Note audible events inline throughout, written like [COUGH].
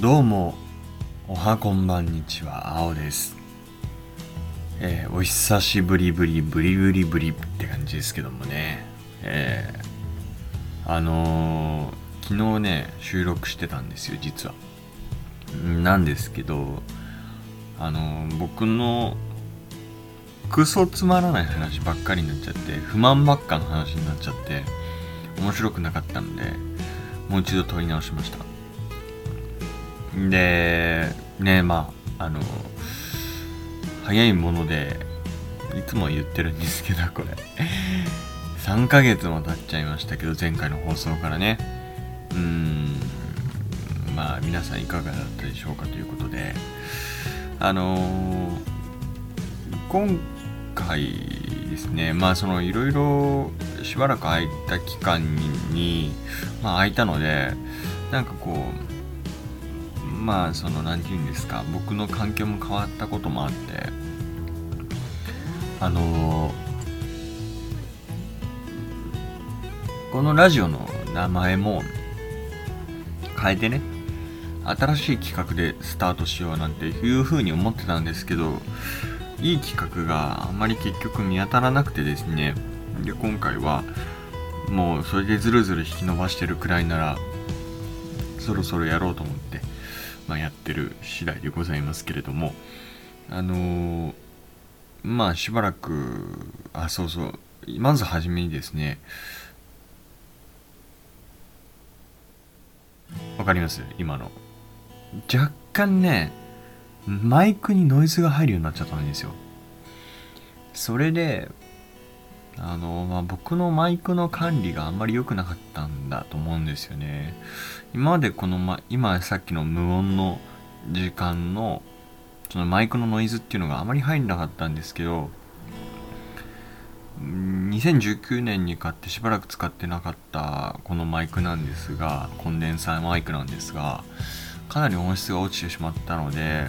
どうもおはこんばんにちは青です。えー、お久しぶりぶりぶりぶりぶりって感じですけどもね。えー、あのー、昨日ね収録してたんですよ実は。なんですけどあの僕のクソつまらない話ばっかりになっちゃって不満ばっかの話になっちゃって面白くなかったのでもう一度撮り直しました。でねまああの早いものでいつも言ってるんですけどこれ。3ヶ月も経っちゃいましたけど前回の放送からね。うーんまあ皆さんいかがだったでしょうかということで。あのー、今回ですねまあそのいろいろしばらく空いた期間に、まあ空いたのでなんかこうまあその何て言うんですか僕の環境も変わったこともあってあの、このラジオの名前も変えてね新しい企画でスタートしようなんていうふうに思ってたんですけどいい企画があんまり結局見当たらなくてですねで今回はもうそれでずるずる引き伸ばしてるくらいならそろそろやろうと思って、まあ、やってる次第でございますけれどもあのー、まあしばらくあそうそうまずはじめにですねわかります？今の。若干ねマイクにノイズが入るようになっちゃったんですよ。それであの、まあ、僕のマイクの管理があんまり良くなかったんだと思うんですよね。今までこの、ま、今さっきの無音の時間のそのマイクのノイズっていうのがあまり入んなかったんですけど2019年に買ってしばらく使ってなかったこのマイクなんですがコンデンサーマイクなんですがかなり音質が落ちてしまったので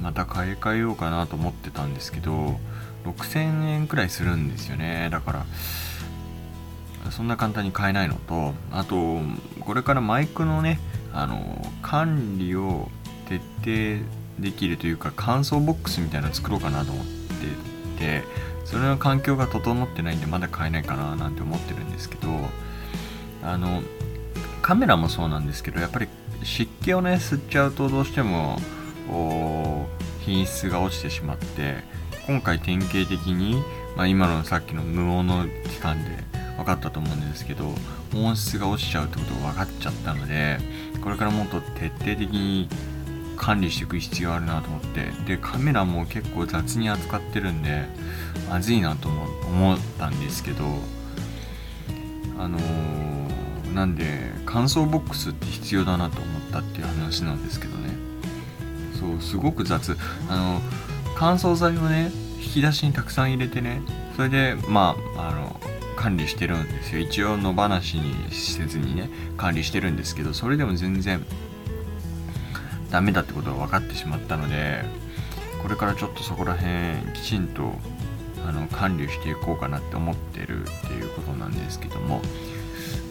また買い替えようかなと思ってたんですけど6000円くらいするんですよね。だからそんな簡単に買えないのとあとこれからマイクのねあの管理を徹底できるというか乾燥ボックスみたいなの作ろうかなと思っててそれの環境が整ってないんでまだ買えないかななんて思ってるんですけどあのカメラもそうなんですけどやっぱり湿気をね吸っちゃうとどうしても品質が落ちてしまって今回典型的に、まあ、今のさっきの無音の期間で分かったと思うんですけど音質が落ちちゃうってことが分かっちゃったのでこれからもっと徹底的に管理していく必要あるなと思ってでカメラも結構雑に扱ってるんでまずいなと思ったんですけどあのー、なんで乾燥ボックスって必要だなと思ったっていう話なんですけどね。そうすごく雑。あの乾燥剤をね引き出しにたくさん入れてねそれでまああの管理してるんですよ。一応野放しにせずにね管理してるんですけどそれでも全然ダメだってことが分かってしまったのでこれからちょっとそこら辺きちんとあの管理していこうかなって思ってるっていうことなんですけども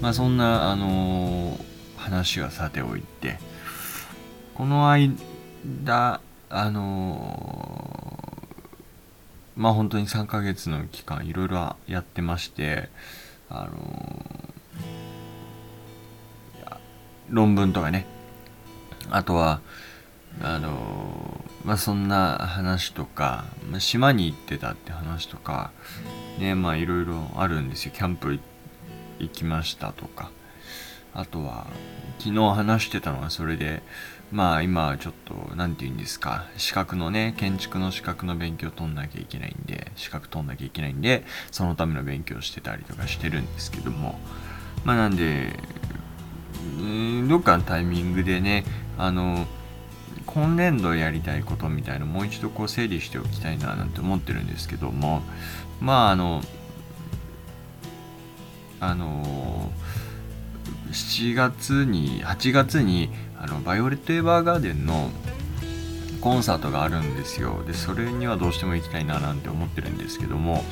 まあそんなあのー、話はさておいてこの間あのー、まあ本当に3ヶ月の期間いろいろやってましてあのー、論文とかね。あとはあのまあそんな話とか、まあ、島に行ってたって話とかねまあいろいろあるんですよ。キャンプ行きましたとか。あとは昨日話してたのはそれでまあ今ちょっと何て言うんですか資格のね建築の資格の勉強取んなきゃいけないんで資格取んなきゃいけないんでそのための勉強してたりとかしてるんですけどもまあなんでどっかのタイミングでねあの今年度やりたいことみたいなもう一度こう整理しておきたいななんて思ってるんですけどもまああのあの7月に8月にあのバイオレット・エヴァーガーデンのコンサートがあるんですよ。でそれにはどうしても行きたいななんて思ってるんですけども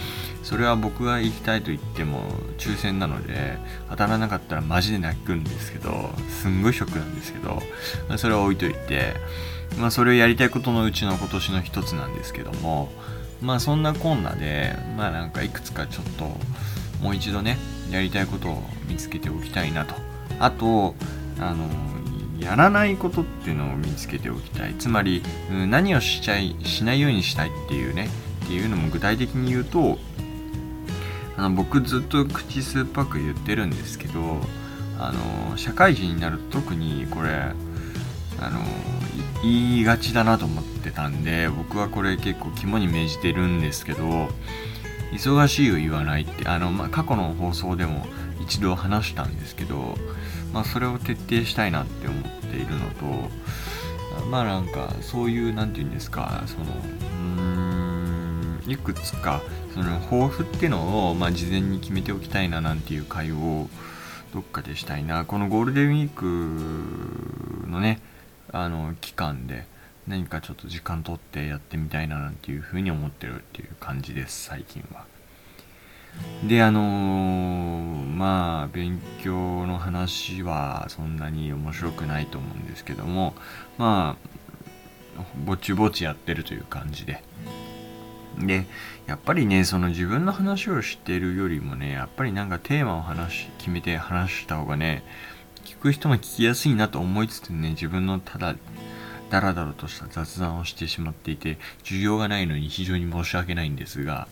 それは僕が行きたいと言っても抽選なので当たらなかったらマジで泣くんですけどすんごいショックなんですけどそれは置いといてまあそれをやりたいことのうちの今年の一つなんですけどもまあそんなこんなでまあなんかいくつかちょっともう一度ねやりたいことを見つけておきたいなとあとあのやらないことっていうのを見つけておきたい。つまり何をしちゃいしないようにしたいっていうねっていうのも具体的に言うとあの僕ずっと口酸っぱく言ってるんですけどあの社会人になると特にこれあの言いがちだなと思ってたんで僕はこれ結構肝に銘じてるんですけど忙しいを言わないってあの、まあ、過去の放送でも一度話したんですけど、まあ、それを徹底したいなって思っているのとまあなんかそういう何て言うんですかそのうんいくつかその抱負っていうのを、まあ、事前に決めておきたいななんていう会をどっかでしたいなこのゴールデンウィークのねあの期間で何かちょっと時間取ってやってみたいななんていうふうに思ってるっていう感じです最近は。であのー、まあ勉強の話はそんなに面白くないと思うんですけどもまあぼちぼちやってるという感じで。でやっぱりねその自分の話をしてるよりもねやっぱりなんかテーマを話決めて話した方がね聞く人も聞きやすいなと思いつつね自分のただダラダラとした雑談をしてしまっていて需要がないのに非常に申し訳ないんですが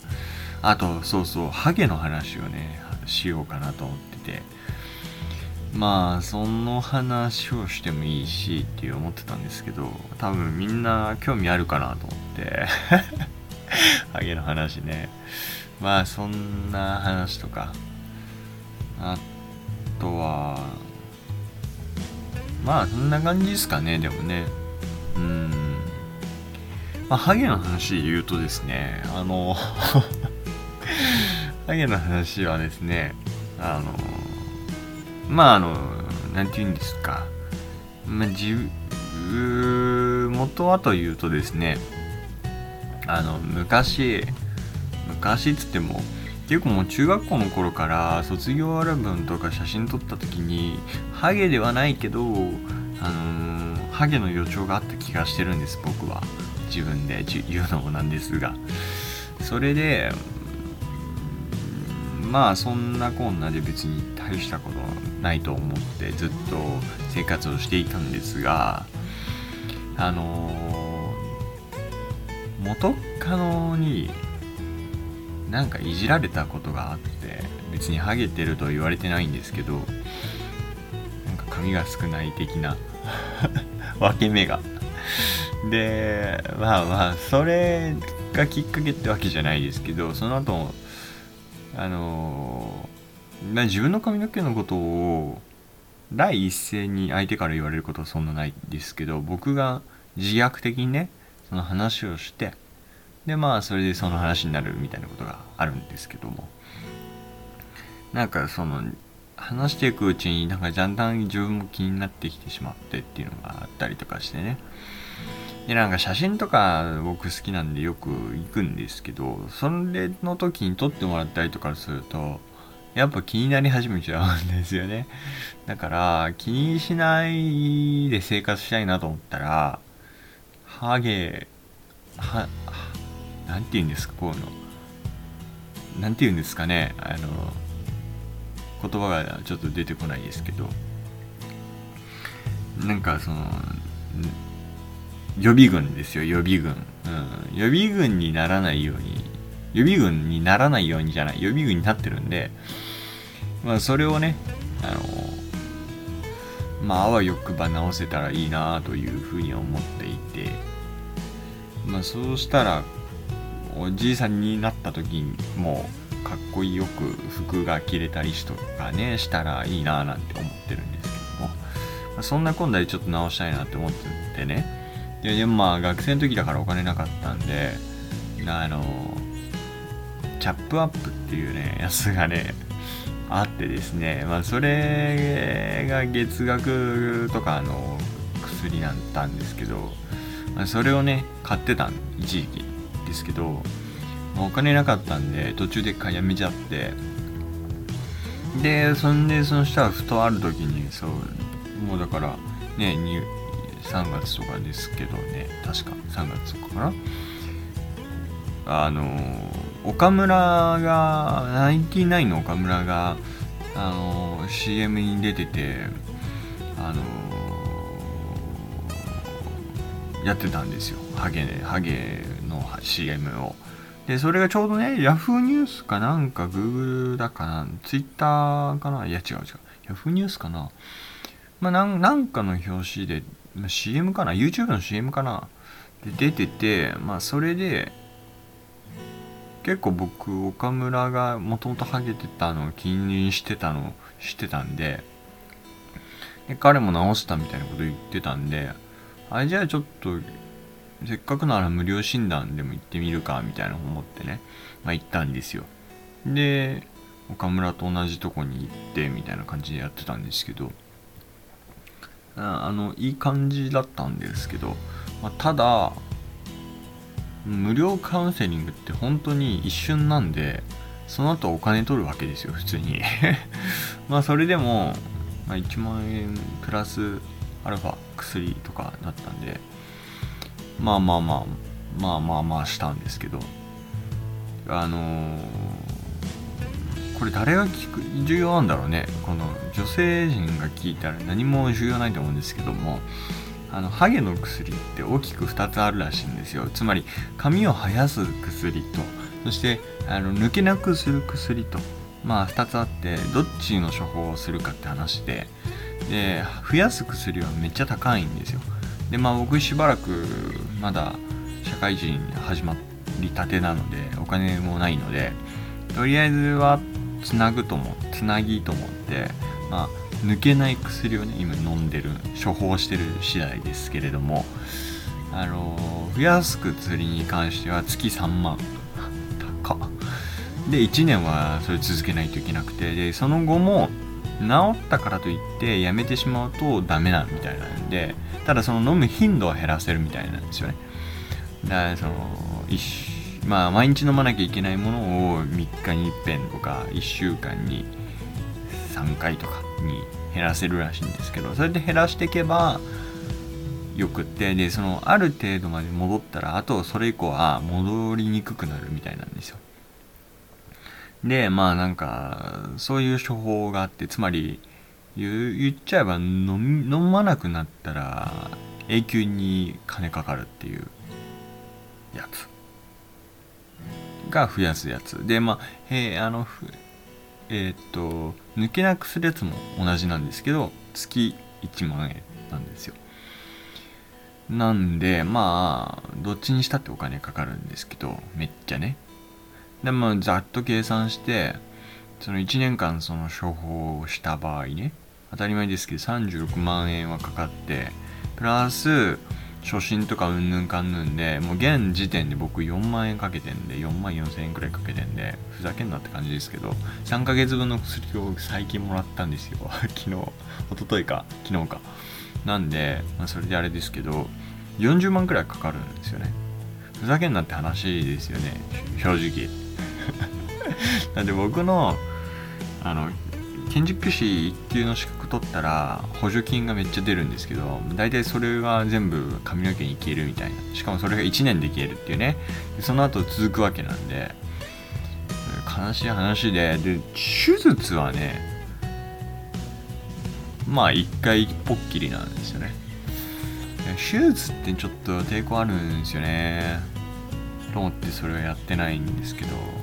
あとそうそうハゲの話をねしようかなと思ってて。まあその話をしてもいいしって思ってたんですけど多分みんな興味あるかなと思って。[LAUGHS] ハゲの話ね。まあそんな話とか。あとはまあそんな感じですかねでもね。うん。まあハゲの話で言うとですねあの [LAUGHS] ハゲの話はですねあのまああのなんて言うんですか。まあ自元はというとですねあの昔昔っつっても結構もう中学校の頃から卒業アルバムとか写真撮った時にハゲではないけどあの、ハゲの予兆があった気がしてるんです僕は。自分で [LAUGHS] 言うのもなんですが。それでまあそんなこんなで別に大したことないと思ってずっと生活をしていたんですがあのー、元カノになんかいじられたことがあって別にハゲてるとは言われてないんですけどなんか髪が少ない的な。[LAUGHS] [LAUGHS] 分け目が。でまあまあそれがきっかけってわけじゃないですけどその後あのま、自分の髪の毛のことを第一声に相手から言われることはそんなないですけど僕が自虐的にねその話をしてでまあそれでその話になるみたいなことがあるんですけども。なんかその話していくうちになんかだんだん自分も気になってきてしまってっていうのがあったりとかしてね。でなんか写真とか僕好きなんでよく行くんですけどそれの時に撮ってもらったりとかするとやっぱ気になり始めちゃうんですよね。だから気にしないで生活したいなと思ったらハゲはなんて言うんですかこういうの。なんて言うんですかねあの言葉がちょっと出てこないですけどなんかその予備軍ですよ予備軍、うん、予備軍にならないように予備軍にならないようにじゃない予備軍になってるんでまあそれをねあのまああわよくば直せたらいいなというふうに思っていてまあそうしたらおじいさんになった時にもうかっこよく服が着れたりとかねしたらいいななんて思ってるんですけども、ま、そんな今度でちょっと直したいなって思っててね。ででもまあ学生の時だからお金なかったんであのチャップアップっていうねやつがねあってですね。まあそれが月額とかの薬だったんですけどまあそれをね買ってた一時期ですけどお金なかったんで途中でやめちゃって。でそんでその下はふとある時にそうもうだからね3月とかですけどね。確か3月とかかな。あの岡村がナインティナインの岡村があの CM に出ててあのやってたんですよ。ハゲハゲの CM を。でそれがちょうどね Yahoo ニュースかなんか Google だかな Twitter かな？いや違う違う。Yahoo ニュースかな？まあなんなんかの表紙で、まあ、CM かな？YouTube の CM かな？で出ててまあそれで結構僕岡村がもともとハゲてたのを気にしてたのしてたんでで彼も直したみたいなこと言ってたんであれじゃあちょっとせっかくなら無料診断でも行ってみるかみたいな思ってね、まあ、行ったんですよ。で岡村と同じとこに行ってみたいな感じでやってたんですけどあのいい感じだったんですけど、まあ、ただ無料カウンセリングって本当に一瞬なんでその後お金取るわけですよ普通に。[LAUGHS] まあそれでも、まあ、1万円プラスアルファ薬とかだったんでまあまあまあまあまあまあしたんですけどあのー、これ誰が聞く重要なんだろうね。この女性陣が聞いたら何も重要ないと思うんですけどもあのハゲの薬って大きく2つあるらしいんですよ。つまり髪を生やす薬とそしてあの抜けなくする薬とまあ2つあってどっちの処方をするかって話でで増やす薬はめっちゃ高いんですよ。でまあ僕しばらくまだ社会人始まりたてなのでお金もないのでとりあえずはつなぐと思つなぎと思ってまあ抜けない薬をね今飲んでる処方してる次第ですけれどもあの増やす薬に関しては月3万高。で1年はそれ続けないといけなくてでその後も治ったからといってやめてしまうとダメなみたいなんでただその飲む頻度は減らせるみたいなんですよね。だからそのまあ毎日飲まなきゃいけないものを3日に1遍とか1週間に3回とかに減らせるらしいんですけどそれで減らしていけばよくってでそのある程度まで戻ったらあとそれ以降は戻りにくくなるみたいなんですよ。でまあなんかそういう処方があってつまり言っちゃえば飲飲まなくなったら永久に金かかるっていうやつ。が増やすやつ。でまあ、えー、あのえっ、と抜けなくするやつも同じなんですけど月1万円なんですよ。なんでまあどっちにしたってお金かかるんですけどめっちゃね。でまあざっと計算してその1年間その処方をした場合ね当たり前ですけど36万円はかかってプラス初診とかうんぬんかんぬんでもう現時点で僕4万円かけてんで4万4千円くらいかけてんでふざけんなって感じですけど3ヶ月分の薬を最近もらったんですよ。[LAUGHS] 昨日一昨日か昨日か。なんで、まあ、それであれですけど40万くらいかかるんですよね。ふざけんなって話ですよね正直。[LAUGHS] なんで僕のあの建築士1級の資格取ったら補助金がめっちゃ出るんですけど大体それが全部髪の毛に消えるみたいな。しかもそれが1年で消えるっていうね。その後続くわけなんで悲しい話で。で手術はねまあ1回ぽっきりなんですよね。手術ってちょっと抵抗あるんですよね。と思ってそれはやってないんですけど。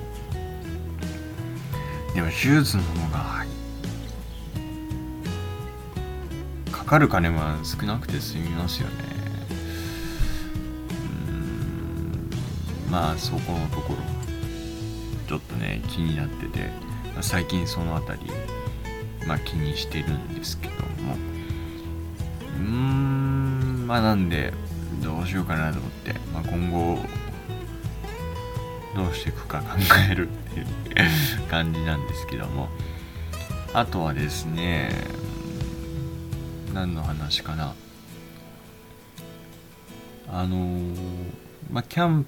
でも手術の方がかかる金は少なくて済みますよね。うん。まあそこのところちょっとね気になってて最近その辺りまあ気にしてるんですけども。うーんまあなんでどうしようかなと思って、まあ、今後どうしていくか考えるっていう感じなんですけども。あとはですね何の話かな。あの、まあキャン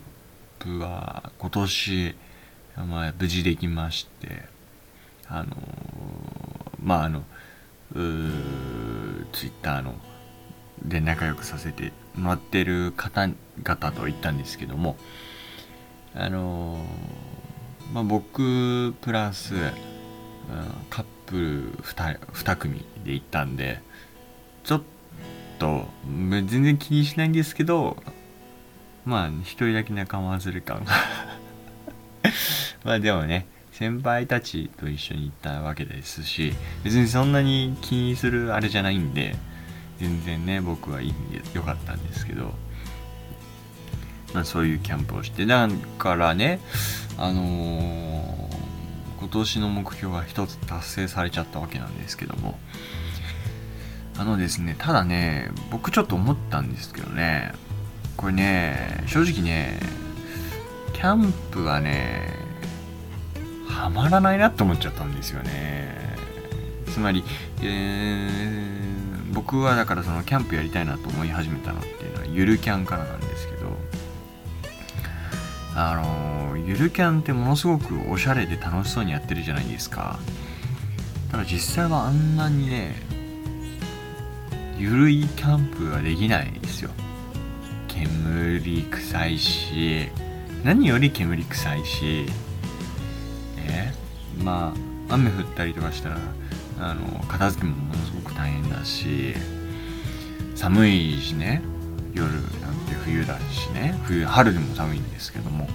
プは今年、まあ、無事できましてあの、まああのツイッターので仲良くさせてもらってる方々と言ったんですけども。あのまあ、僕プラス、うん、カップル 2, 2組で行ったんでちょっと全然気にしないんですけどまあ一人だけ仲間外れ感が。[LAUGHS] まあでもね先輩たちと一緒に行ったわけですし別にそんなに気にするあれじゃないんで全然ね僕はいいんでよかったんですけど。まあ、そういうキャンプをしてだからねあのー、今年の目標が一つ達成されちゃったわけなんですけども。あのですねただね僕ちょっと思ったんですけどね。これね正直ねキャンプはねハマらないなって思っちゃったんですよね。つまり、えー、僕はだからそのキャンプやりたいなと思い始めたのっていうのはゆるキャンからなんですけど。あのゆるキャンってものすごくおしゃれで楽しそうにやってるじゃないですか。ただ実際はあんなにねゆるいキャンプはできないですよ。煙臭いし何より煙臭いしえ？まあ雨降ったりとかしたらあの片付けもものすごく大変だし寒いしね。夜なんて冬だしね。冬春でも寒いんですけども。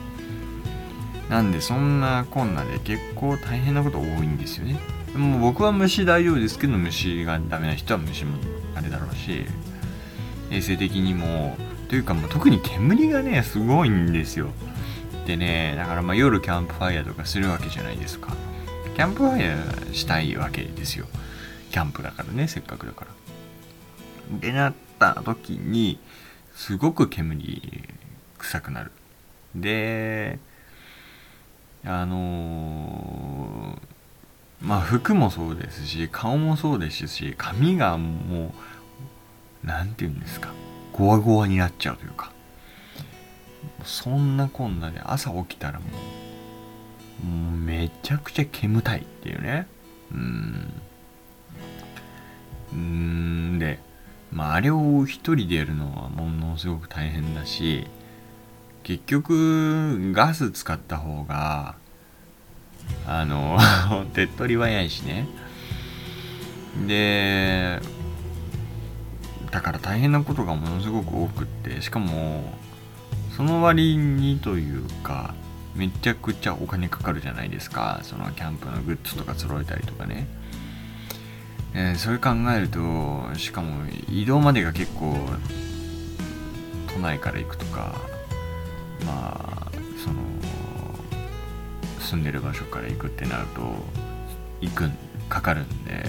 なんでそんなこんなで結構大変なこと多いんですよね。でも僕は虫大丈夫ですけど虫がダメな人は虫もあれだろうし衛生的にもというかもう特に煙がねすごいんですよ。でねだからまあ夜キャンプファイヤーとかするわけじゃないですか。キャンプファイヤーしたいわけですよ。キャンプだからねせっかくだから。でなった時にすごく煙臭くなる。であのー、まあ服もそうですし顔もそうですし髪がもう何て言うんですか。ゴワゴワになっちゃうというか。そんなこんなで朝起きたらもうもうめちゃくちゃ煙たいっていうね。うん。うん。でまあ、あれを一人でやるのはものすごく大変だし結局ガス使った方があの [LAUGHS] 手っ取り早いしね。でだから大変なことがものすごく多くってしかもその割にというかめちゃくちゃお金かかるじゃないですか。そのキャンプのグッズとか揃えたりとかね。えー、それ考えるとしかも移動までが結構都内から行くとかまあその住んでる場所から行くってなると行くかかるんで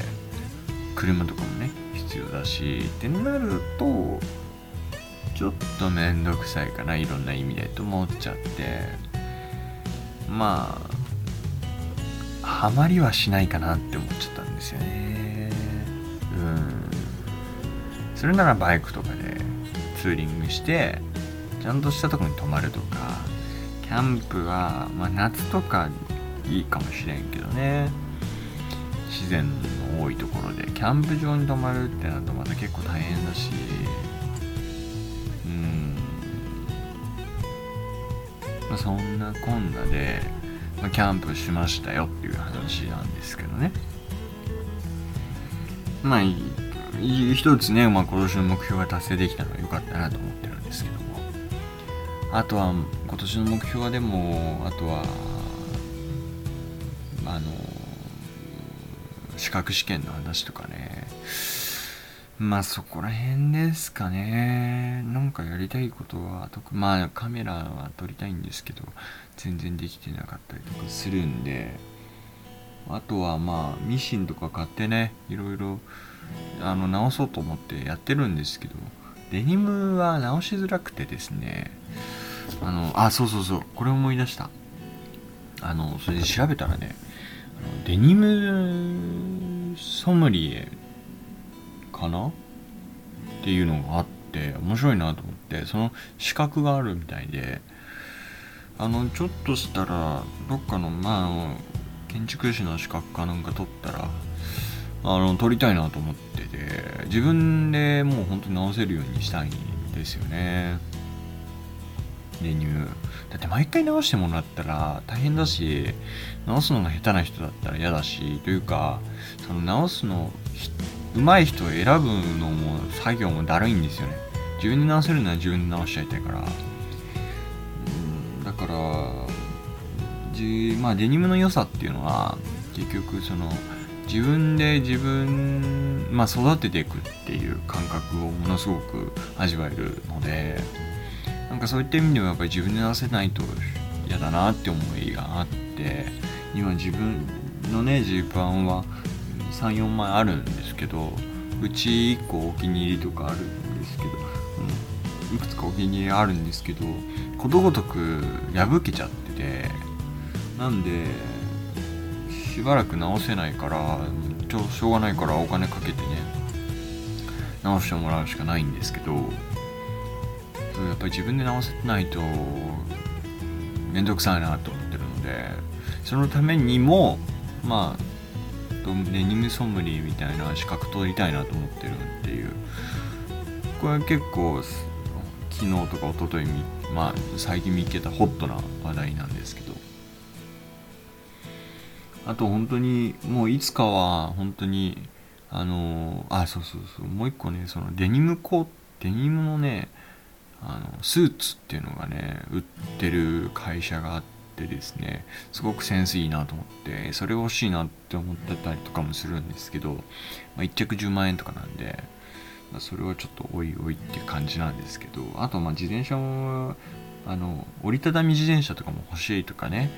車とかもね必要だしってなるとちょっと面倒くさいかないろんな意味でと思っちゃって。まあハマりはしないかなって思っちゃったんですよね。うん。それならバイクとかでツーリングしてちゃんとしたとこに泊まるとかキャンプは、まあ、夏とかいいかもしれんけどね。自然の多いところでキャンプ場に泊まるってなるとまた結構大変だし。うん。まあそんなこんなで、まあ、キャンプしましたよっていう話なんですけどね。まあ一つね、まあ、今年の目標が達成できたのは良かったなと思ってるんですけども。あとは今年の目標はでもあとはあの資格試験の話とかね。まあそこら辺ですかね。なんかやりたいことは特まあカメラは撮りたいんですけど全然できてなかったりとかするんで。あとはまあミシンとか買ってねいろいろあの直そうと思ってやってるんですけどデニムは直しづらくてですね。あのあそうそうそうこれ思い出した。あのそれで調べたらねデニムソムリエかな？っていうのがあって面白いなと思ってその資格があるみたいであのちょっとしたらどっかのまあ建築士の資格かなんか取ったらあの取りたいなと思ってて自分でもう本当に直せるようにしたいんですよね。デニムだって毎回直してもらったら大変だし直すのが下手な人だったら嫌だしというかその直すの上手い人を選ぶのも作業もだるいんですよね。自分で直せるなら自分で直しちゃいたいから。うんだからじまあデニムの良さっていうのは結局その自分で自分、まあ、育てていくっていう感覚をものすごく味わえるのでなんかそういった意味でもやっぱり自分で直せないと嫌だなって思いがあって今自分のねジーパンは34枚あるんですけどうち1個お気に入りとかあるんですけど、うん、いくつかお気に入りあるんですけどことごとく破けちゃっててなんでしばらく直せないからちょしょうがないからお金かけてね直してもらうしかないんですけどそやっぱり自分で直せないと面倒くさいなと思ってるのでそのためにもまあデニムソムリエみたいな資格取りたいなと思ってるっていう。これは結構昨日とか一昨日まあ最近見つけたホットな話題なんですけど。あと本当にもういつかは本当にあのあそうそうそう。もう一個ねそのデニムコデニムのねあのスーツっていうのがね売ってる会社があってですねすごくセンスいいなと思ってそれ欲しいなって思ってたりとかもするんですけど、まあ、1着10万円とかなんで、まあ、それはちょっとおいおいって感じなんですけどあとまあ自転車もあの折りたたみ自転車とかも欲しいとかね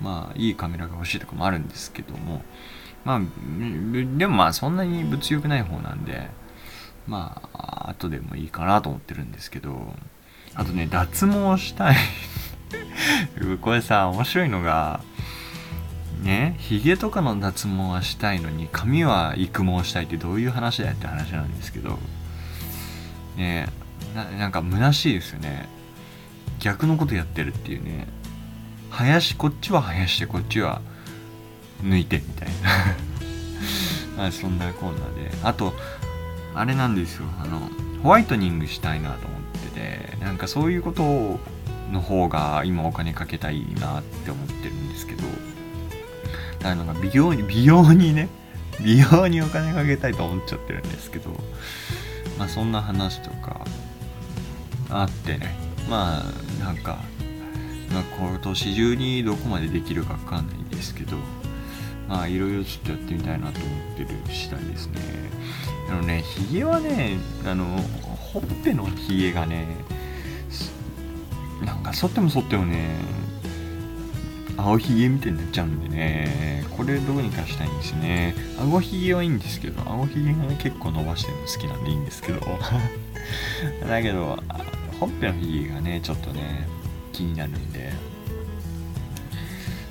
まあいいカメラが欲しいとかもあるんですけどもまあでもまあそんなに物欲ない方なんでまあ後でもいいかなと思ってるんですけどあとね脱毛したいこれさ面白いのがねヒゲとかの脱毛はしたいのに髪は育毛したいってどういう話だよって話なんですけどねなんか虚しいですよね。逆のことやってるっていうね。生やしこっちは生やしてこっちは抜いてみたいな。[LAUGHS] あそんなコーナーで。あとあれなんですよ。あのホワイトニングしたいなと思っててなんかそういうことをの方が今お金かけたいなって思ってるんですけどだか美容に美容にね [LAUGHS] 美容にお金かけたいと思っちゃってるんですけどまあそんな話とかあってねまあなんかまあ、今年中にどこまでできるかわかんないんですけど、まあ、いろいろちょっとやってみたいなと思ってる次第ですね。あのね、ヒゲはね、あの、ほっぺのヒゲがね、なんか剃っても剃ってもね、青ひげみたいになっちゃうんでね、これどうにかしたいんですね。顎ひげはいいんですけど、顎ひげがね、結構伸ばしてるの好きなんでいいんですけど、[LAUGHS] だけど、ほっぺのひげがね、ちょっとね、気になるんで、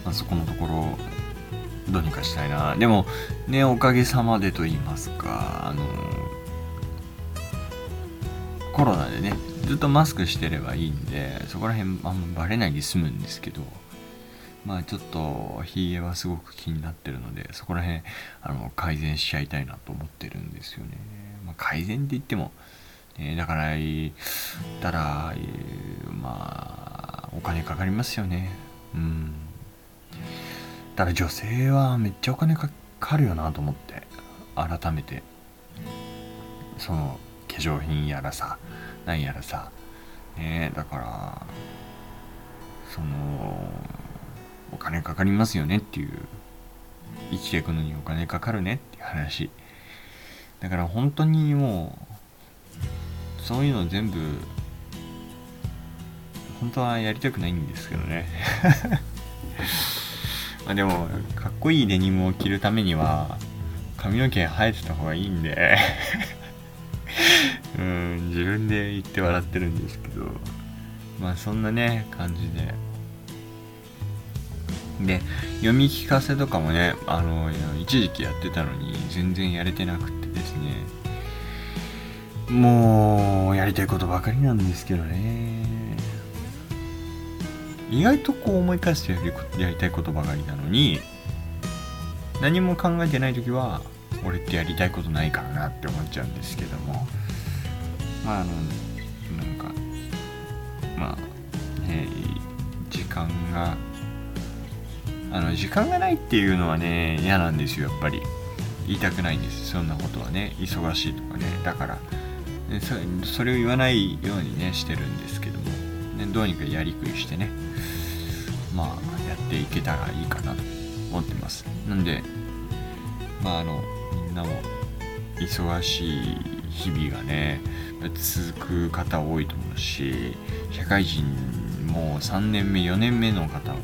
まあ、そこのところどうにかしたいなでもねおかげさまでと言いますかあのコロナでねずっとマスクしてればいいんでそこら辺あんまバレないで済むんですけどまあちょっとひげはすごく気になってるのでそこら辺あの改善しちゃいたいなと思ってるんですよね、まあ、改善って言っても、ね、だからたらまあお金かかりますよね。うん。ただ女性はめっちゃお金かかるよなと思って改めて。その化粧品やらさ何やらさ。ねだからそのお金かかりますよねっていう。生きていくのにお金かかるねっていう話。だから本当にもうそういうの全部本当はやりたくないんですけどね。[LAUGHS] まあでもかっこいいデニムを着るためには髪の毛生えてた方がいいんで。自分で言って笑ってるんですけどまあそんなね感じで。で読み聞かせとかもねあの一時期やってたのに全然やれてなくてですね。もうやりたいことばかりなんですけどね。意外とこう思い返してやりやりたいことばかりなのに何も考えてない時は俺ってやりたいことないからなって思っちゃうんですけども。まああのなんかまあね時間があの時間がないっていうのはね嫌なんですよやっぱり。言いたくないんですそんなことはね。忙しいとかね。だからそそれを言わないようにねしてるんですけども、ね、どうにかやりくりしてね。まあやっていけたらいいかなと思ってます。なんでまああのみんなも忙しい日々がね続く方多いと思うし社会人もう3年目4年目の方も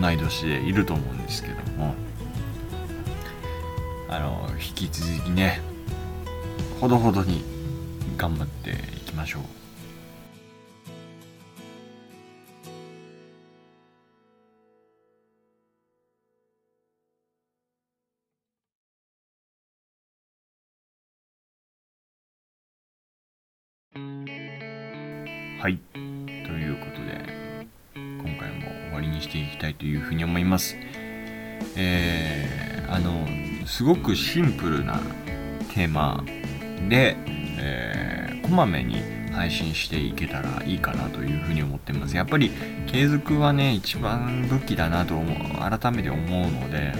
同い年でいると思うんですけどもあの引き続きねほどほどに頑張っていきましょう。いうふうに思います。えー、あのすごくシンプルなテーマで、えー、こまめに配信していけたらいいかなというふうに思ってます。やっぱり継続はね一番武器だなと思う改めて思うので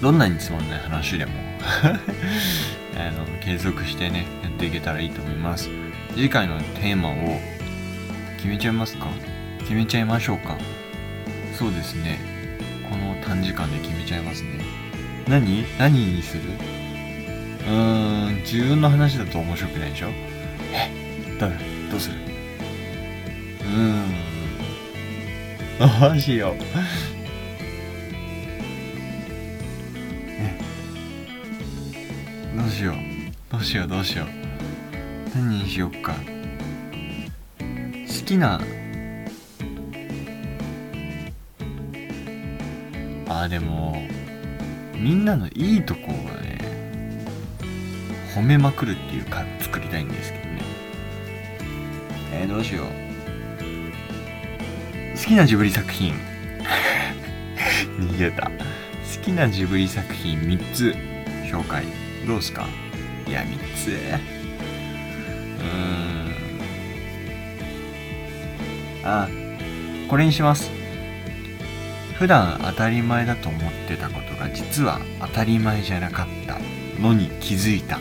どんなにつまんない話でも [LAUGHS] あの継続してねやっていけたらいいと思います。次回のテーマを決めちゃいますか？決めちゃいましょうか。そうですね。この短時間で決めちゃいますね。何？何にする？うーん自分の話だと面白くないでしょ？え？どうどうする？うーん。[LAUGHS] どうしよう。え？どうしよう。どうしようどうしよう。何にしよっか。好きなあでもみんなのいいとこはね褒めまくるっていうか作りたいんですけどね。えー、どうしよう。好きなジブリ作品。[LAUGHS] 逃げた。好きなジブリ作品3つ。紹介。どうすか？いや3つ。うーん。あこれにします普段当たり前だと思ってたことが実は当たり前じゃなかったのに気づいた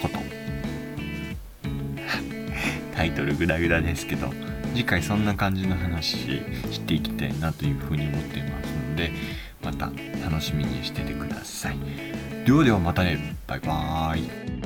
こと。[LAUGHS] タイトルグダグダですけど次回そんな感じの話していきたいなというふうに思っていますのでまた楽しみにしててください。ではではまたね。バイバーイ。